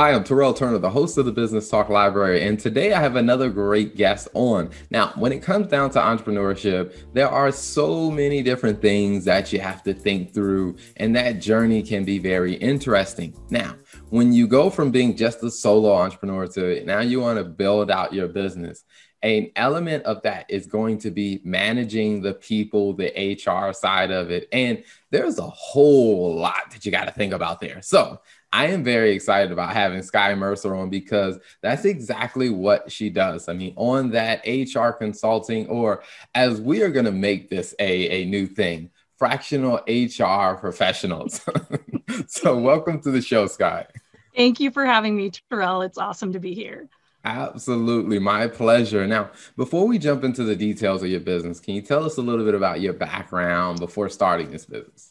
Hi, I'm Terrell Turner, the host of the Business Talk Library, and today I have another great guest on. Now, when it comes down to entrepreneurship, there are so many different things that you have to think through, and that journey can be very interesting. Now, when you go from being just a solo entrepreneur to now you want to build out your business, an element of that is going to be managing the people, the HR side of it. And there's a whole lot that you got to think about there. So I am very excited about having Skye Mercer on because that's exactly what she does. I mean, on that HR consulting, or as we are going to make this a, a new thing, fractional HR professionals. so, welcome to the show, Skye. Thank you for having me, Terrell. It's awesome to be here. Absolutely, my pleasure. Now, before we jump into the details of your business, can you tell us a little bit about your background before starting this business?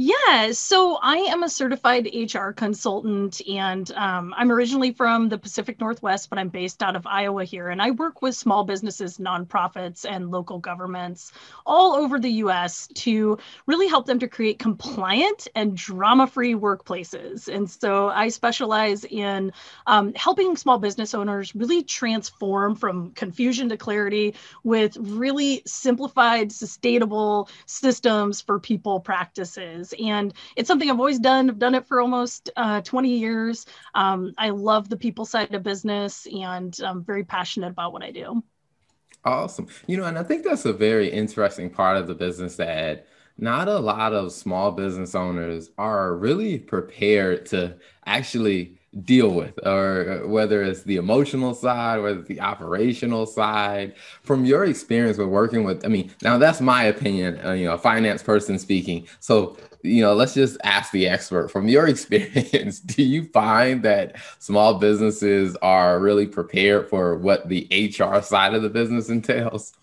Yeah, so I am a certified HR consultant, and um, I'm originally from the Pacific Northwest, but I'm based out of Iowa here. And I work with small businesses, nonprofits, and local governments all over the US to really help them to create compliant and drama free workplaces. And so I specialize in um, helping small business owners really transform from confusion to clarity with really simplified, sustainable systems for people practices. And it's something I've always done. I've done it for almost uh, 20 years. Um, I love the people side of business and I'm very passionate about what I do. Awesome. You know, and I think that's a very interesting part of the business that not a lot of small business owners are really prepared to actually deal with, or whether it's the emotional side, whether it's the operational side. From your experience with working with, I mean, now that's my opinion, uh, you know, a finance person speaking. So, you know, let's just ask the expert. From your experience, do you find that small businesses are really prepared for what the HR side of the business entails?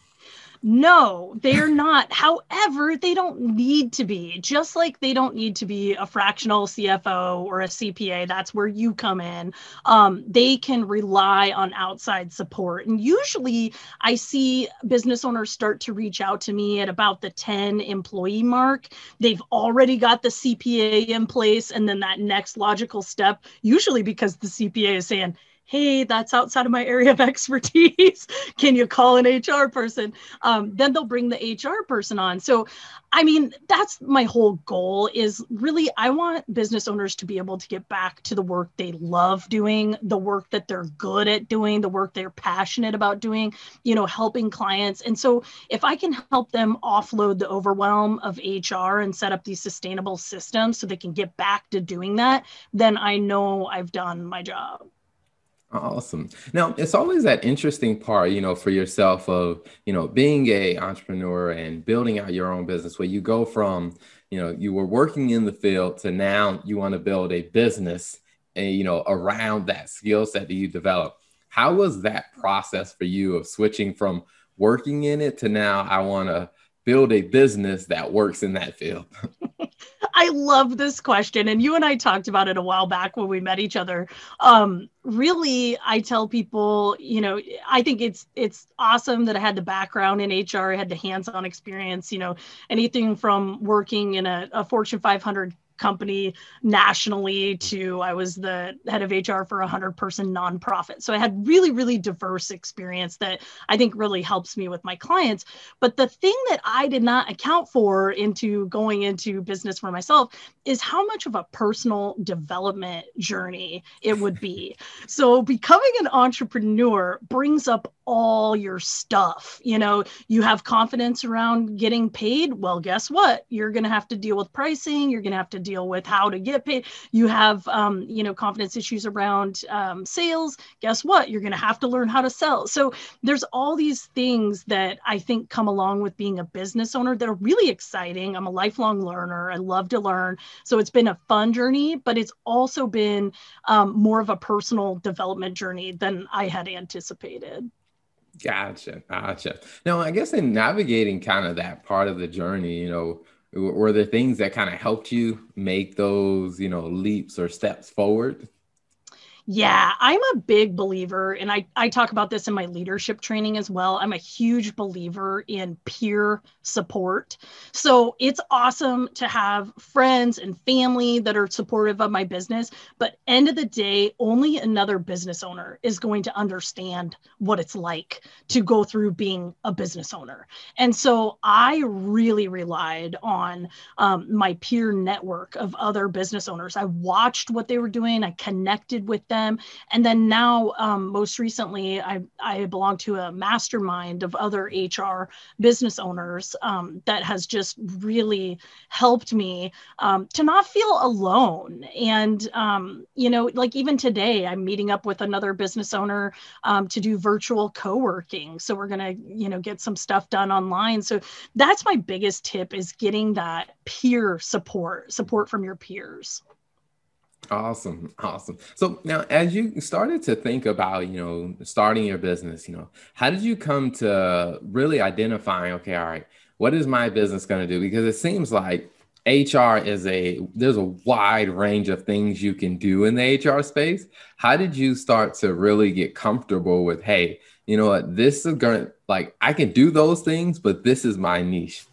No, they're not. However, they don't need to be. Just like they don't need to be a fractional CFO or a CPA, that's where you come in. Um, they can rely on outside support. And usually I see business owners start to reach out to me at about the 10 employee mark. They've already got the CPA in place. And then that next logical step, usually because the CPA is saying, hey, that's outside of my area of expertise. Can you call an HR person? Um, then they'll bring the HR person on. So, I mean, that's my whole goal is really, I want business owners to be able to get back to the work they love doing, the work that they're good at doing, the work they're passionate about doing, you know, helping clients. And so, if I can help them offload the overwhelm of HR and set up these sustainable systems so they can get back to doing that, then I know I've done my job. Awesome. Now, it's always that interesting part, you know, for yourself of, you know, being a entrepreneur and building out your own business where you go from, you know, you were working in the field to now you want to build a business and, you know, around that skill set that you develop. How was that process for you of switching from working in it to now I want to build a business that works in that field? I love this question. And you and I talked about it a while back when we met each other. Um, really, I tell people, you know, I think it's it's awesome that I had the background in HR, I had the hands-on experience, you know, anything from working in a, a Fortune 500 company nationally to I was the head of HR for a 100 person nonprofit. So I had really, really diverse experience that I think really helps me with my clients. But the thing that I did not account for into going into business for myself is how much of a personal development journey it would be. so becoming an entrepreneur brings up all your stuff. You know, you have confidence around getting paid. Well, guess what? You're going to have to deal with pricing. You're going to have to deal with how to get paid. You have, um, you know, confidence issues around um, sales. Guess what? You're going to have to learn how to sell. So there's all these things that I think come along with being a business owner that are really exciting. I'm a lifelong learner. I love to learn. So it's been a fun journey, but it's also been um, more of a personal development journey than I had anticipated. Gotcha. Gotcha. Now, I guess in navigating kind of that part of the journey, you know, were there things that kind of helped you make those, you know, leaps or steps forward? Yeah, I'm a big believer, and I, I talk about this in my leadership training as well. I'm a huge believer in peer support. So it's awesome to have friends and family that are supportive of my business. But end of the day, only another business owner is going to understand what it's like to go through being a business owner. And so I really relied on um, my peer network of other business owners. I watched what they were doing, I connected with them. And then now, um, most recently, I, I belong to a mastermind of other HR business owners um, that has just really helped me um, to not feel alone. And, um, you know, like even today, I'm meeting up with another business owner um, to do virtual co working. So we're going to, you know, get some stuff done online. So that's my biggest tip is getting that peer support, support from your peers. Awesome. Awesome. So now as you started to think about, you know, starting your business, you know, how did you come to really identifying, okay, all right, what is my business going to do? Because it seems like HR is a there's a wide range of things you can do in the HR space. How did you start to really get comfortable with, hey, you know what, this is going to like I can do those things, but this is my niche.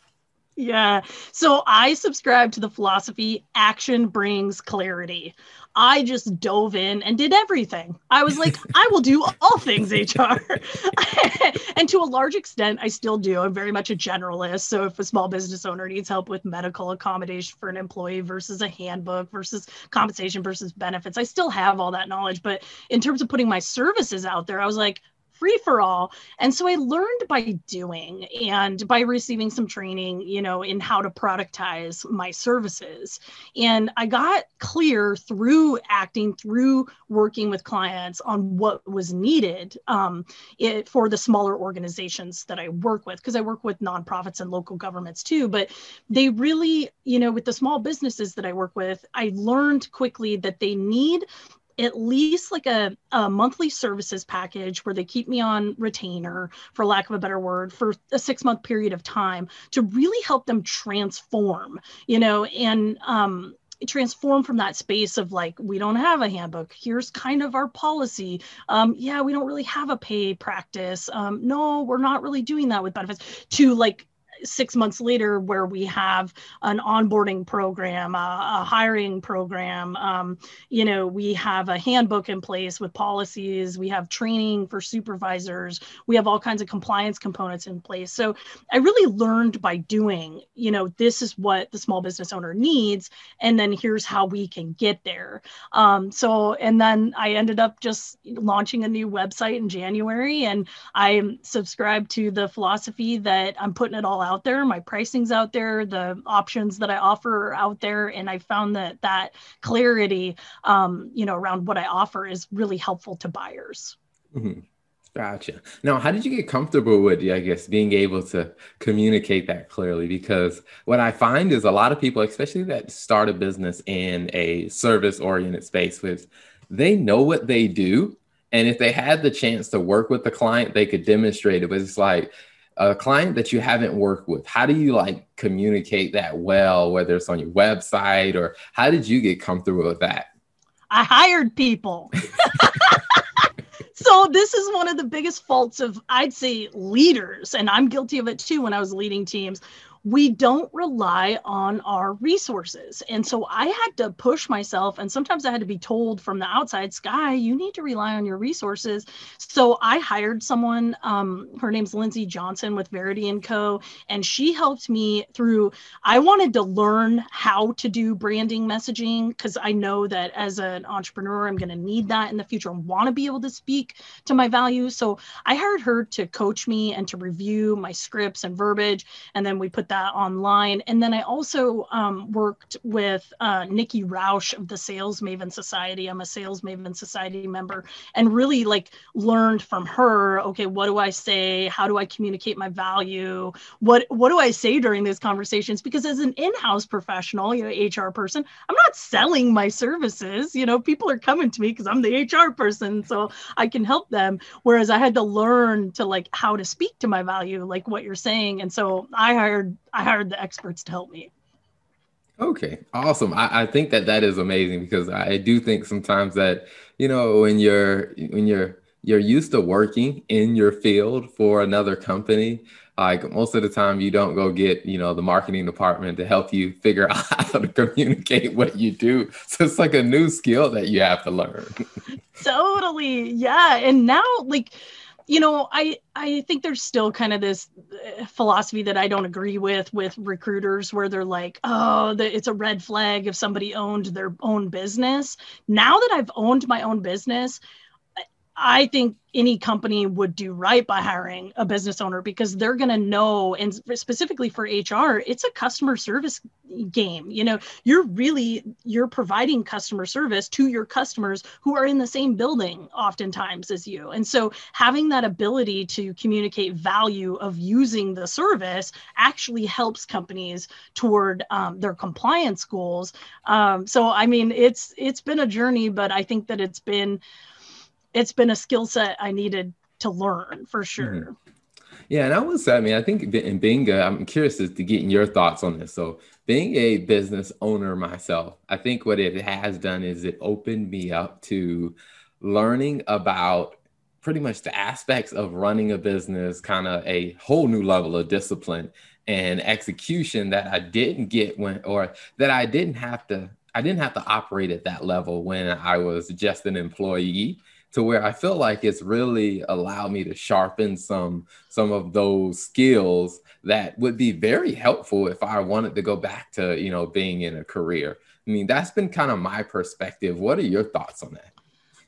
Yeah. So I subscribe to the philosophy action brings clarity. I just dove in and did everything. I was like, I will do all things HR. and to a large extent, I still do. I'm very much a generalist. So if a small business owner needs help with medical accommodation for an employee versus a handbook versus compensation versus benefits, I still have all that knowledge. But in terms of putting my services out there, I was like, free for all. And so I learned by doing and by receiving some training, you know, in how to productize my services. And I got clear through acting, through working with clients on what was needed um, it, for the smaller organizations that I work with, because I work with nonprofits and local governments too. But they really, you know, with the small businesses that I work with, I learned quickly that they need at least like a, a monthly services package where they keep me on retainer for lack of a better word for a six month period of time to really help them transform you know and um, transform from that space of like we don't have a handbook here's kind of our policy um, yeah we don't really have a pay practice um, no we're not really doing that with benefits to like six months later where we have an onboarding program, a, a hiring program. Um, you know, we have a handbook in place with policies. We have training for supervisors. We have all kinds of compliance components in place. So I really learned by doing, you know, this is what the small business owner needs. And then here's how we can get there. Um, so, and then I ended up just launching a new website in January and I'm subscribed to the philosophy that I'm putting it all out out there my pricing's out there the options that i offer are out there and i found that that clarity um, you know around what i offer is really helpful to buyers mm-hmm. Gotcha. Now, how did you get comfortable with, I guess, being able to communicate that clearly? Because what I find is a lot of people, especially that start a business in a service oriented space, with they know what they do. And if they had the chance to work with the client, they could demonstrate it. But it's like, a client that you haven't worked with? How do you like communicate that well whether it's on your website or how did you get comfortable with that? I hired people. So this is one of the biggest faults of i'd say leaders and i'm guilty of it too when i was leading teams we don't rely on our resources. And so I had to push myself, and sometimes I had to be told from the outside, Skye, you need to rely on your resources. So I hired someone, um, her name's Lindsay Johnson with Verity and Co. And she helped me through, I wanted to learn how to do branding messaging because I know that as an entrepreneur, I'm going to need that in the future and want to be able to speak to my values. So I hired her to coach me and to review my scripts and verbiage. And then we put that online. And then I also um, worked with uh, Nikki Rausch of the Sales Maven Society. I'm a Sales Maven Society member and really like learned from her, okay, what do I say? How do I communicate my value? What, what do I say during these conversations? Because as an in-house professional, you know, HR person, I'm not selling my services. You know, people are coming to me because I'm the HR person. So I can help them. Whereas I had to learn to like how to speak to my value, like what you're saying. And so I hired I hired the experts to help me. Okay, awesome. I, I think that that is amazing because I do think sometimes that you know when you're when you're you're used to working in your field for another company like most of the time you don't go get you know the marketing department to help you figure out how to communicate what you do so it's like a new skill that you have to learn totally yeah and now like you know i i think there's still kind of this uh, philosophy that i don't agree with with recruiters where they're like oh the, it's a red flag if somebody owned their own business. Now that i've owned my own business I think any company would do right by hiring a business owner because they're going to know and specifically for hr it's a customer service game you know? You're really you're providing customer service to your customers who are in the same building oftentimes as you. And so having that ability to communicate value of using the service actually helps companies toward um, their compliance goals. Um, so i mean it's it's been a journey but i think that it's been it's been a skill set I needed to learn for sure. Mm-hmm. Yeah, and I would say, I mean, I think in being, a, I'm curious as to getting your thoughts on this. So, being a business owner myself, I think what it has done is it opened me up to learning about pretty much the aspects of running a business, kind of a whole new level of discipline and execution that I didn't get when, or that I didn't have to, I didn't have to operate at that level when I was just an employee to where I feel like it's really allowed me to sharpen some some of those skills that would be very helpful if I wanted to go back to, you know, being in a career. I mean, that's been kind of my perspective. What are your thoughts on that?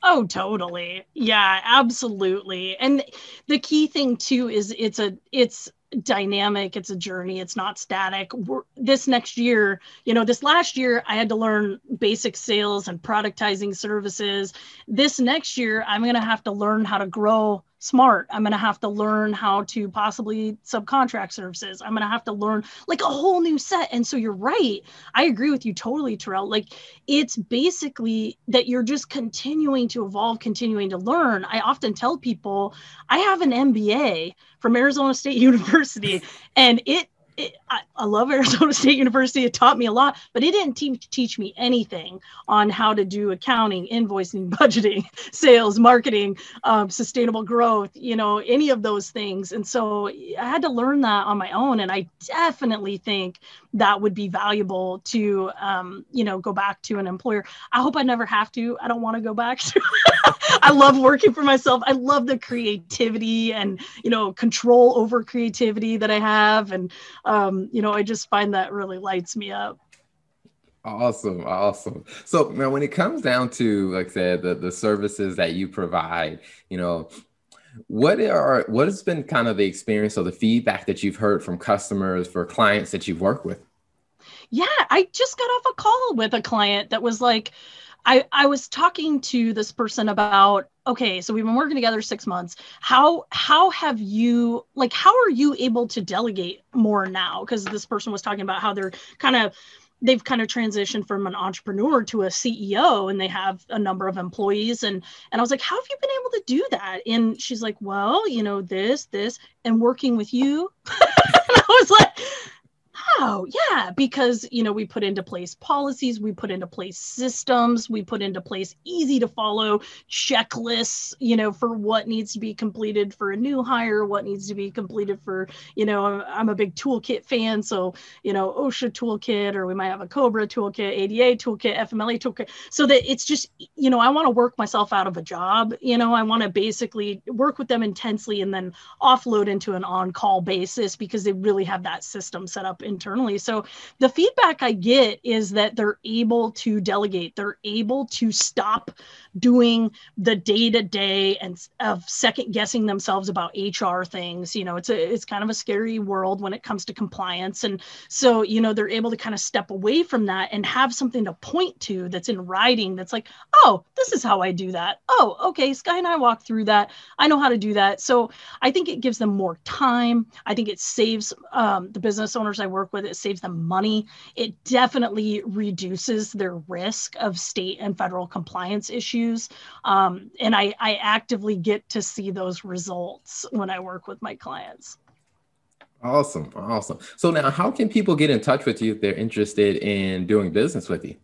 Oh, totally. Yeah, absolutely. And the key thing too is it's a it's dynamic it's a journey it's not static. We're, this next year you know this last year i had to learn basic sales and productizing services. This next year i'm going to have to learn how to grow smart. I'm going to have to learn how to possibly subcontract services. I'm going to have to learn like a whole new set. And so you're right. I agree with you totally terrell. Like it's basically that you're just continuing to evolve continuing to learn. I often tell people i have an mba from arizona state university and it it, I, I, love Arizona State University. It taught me a lot, but it didn't teach teach me anything on how to do accounting, invoicing, budgeting, sales, marketing, um, sustainable growth. You know, any of those things. And so I had to learn that on my own. And I definitely think that would be valuable to, um, you know, go back to an employer. I hope I never have to. I don't want to go back to. I love working for myself. I love the creativity and you know control over creativity that I have, and um, you know I just find that really lights me up. Awesome, awesome. So now, when it comes down to, like I said, the the services that you provide, you know, what are what has been kind of the experience or the feedback that you've heard from customers for clients that you've worked with? Yeah, I just got off a call with a client that was like I, I was talking to this person about okay so we've been working together six months. How how have you like how are you able to delegate more now? Because this person was talking about how they're kind of they've kind of transitioned from an entrepreneur to a ceo and they have a number of employees. And and i was like how have you been able to do that? And she's like well you know this this and working with you. And i was like Oh, yeah, because you know we put into place policies, we put into place systems, we put into place easy to follow checklists, you know, for what needs to be completed for a new hire, what needs to be completed for, you know, I'm a big toolkit fan, so you know, OSHA toolkit, or we might have a Cobra toolkit, ADA toolkit, FMLA toolkit, so that it's just, you know, I want to work myself out of a job, you know, I want to basically work with them intensely and then offload into an on-call basis because they really have that system set up in internally. So the feedback I get is that they're able to delegate, they're able to stop doing the day to day and of second guessing themselves about HR things. You know, it's a it's kind of a scary world when it comes to compliance. And so, you know, they're able to kind of step away from that and have something to point to that's in writing that's like, oh, this is how I do that. Oh, okay, Skye and I walked through that. I know how to do that. So I think it gives them more time. I think it saves um, the business owners I work with, it saves them money. It definitely reduces their risk of state and federal compliance issues um, and I, I actively get to see those results when I work with my clients. Awesome. Awesome. So now how can people get in touch with you if they're interested in doing business with you?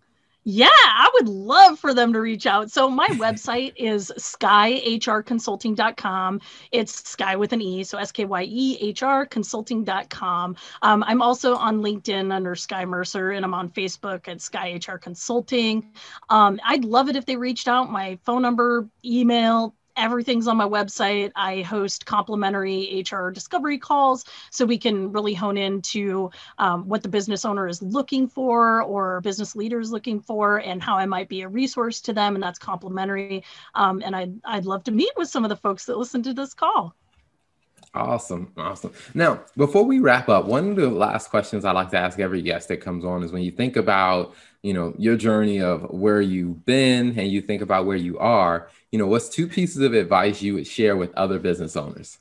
Yeah, I would love for them to reach out. So my website is skyehrconsulting.com. It's sky with an E, so S K Y E H R consulting.com. Um, I'm also on LinkedIn under Skye Mercer, and I'm on Facebook at Skye HR Consulting. Um, I'd love it if they reached out. My phone number, email, everything's on my website. I host complimentary HR discovery calls so we can really hone into um, what the business owner is looking for or business leader is looking for and how I might be a resource to them. And that's complimentary. Um, and I'd, I'd love to meet with some of the folks that listen to this call. Awesome. Awesome. Now, before we wrap up, one of the last questions I like to ask every guest that comes on is when you think about, you know, your journey of where you've been and you think about where you are, you know, what's two pieces of advice you would share with other business owners?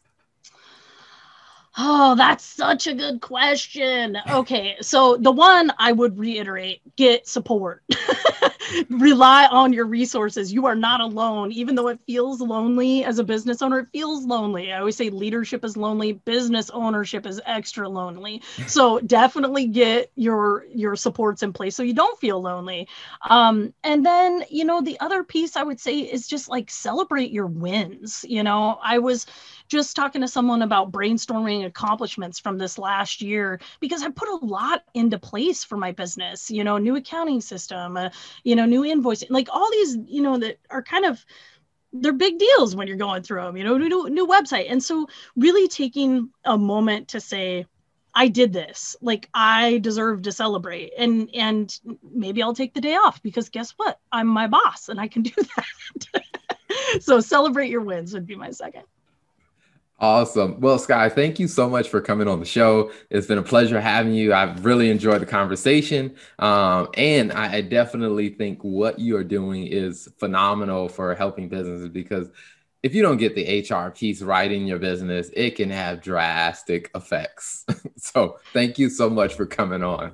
Oh, that's such a good question. Okay, so the one I would reiterate get support. Rely on your resources. You are not alone, even though it feels lonely as a business owner. It feels lonely. I always say leadership is lonely, business ownership is extra lonely. So definitely get your your supports in place so you don't feel lonely. Um, and then, you know, the other piece I would say is just like celebrate your wins. You know, I was just talking to someone about brainstorming accomplishments from this last year because I put a lot into place for my business, you know, new accounting system, uh, you know, new invoicing, like all these, you know, that are kind of they're big deals when you're going through them, you know, new, new website. And so really taking a moment to say, I did this. Like I deserve to celebrate. And and maybe I'll take the day off because guess what? I'm my boss and I can do that. so celebrate your wins would be my second. Awesome. Well, Skye, thank you so much for coming on the show. It's been a pleasure having you. I've really enjoyed the conversation. Um, and I, I definitely think what you are doing is phenomenal for helping businesses because if you don't get the HR piece right in your business, it can have drastic effects. so thank you so much for coming on.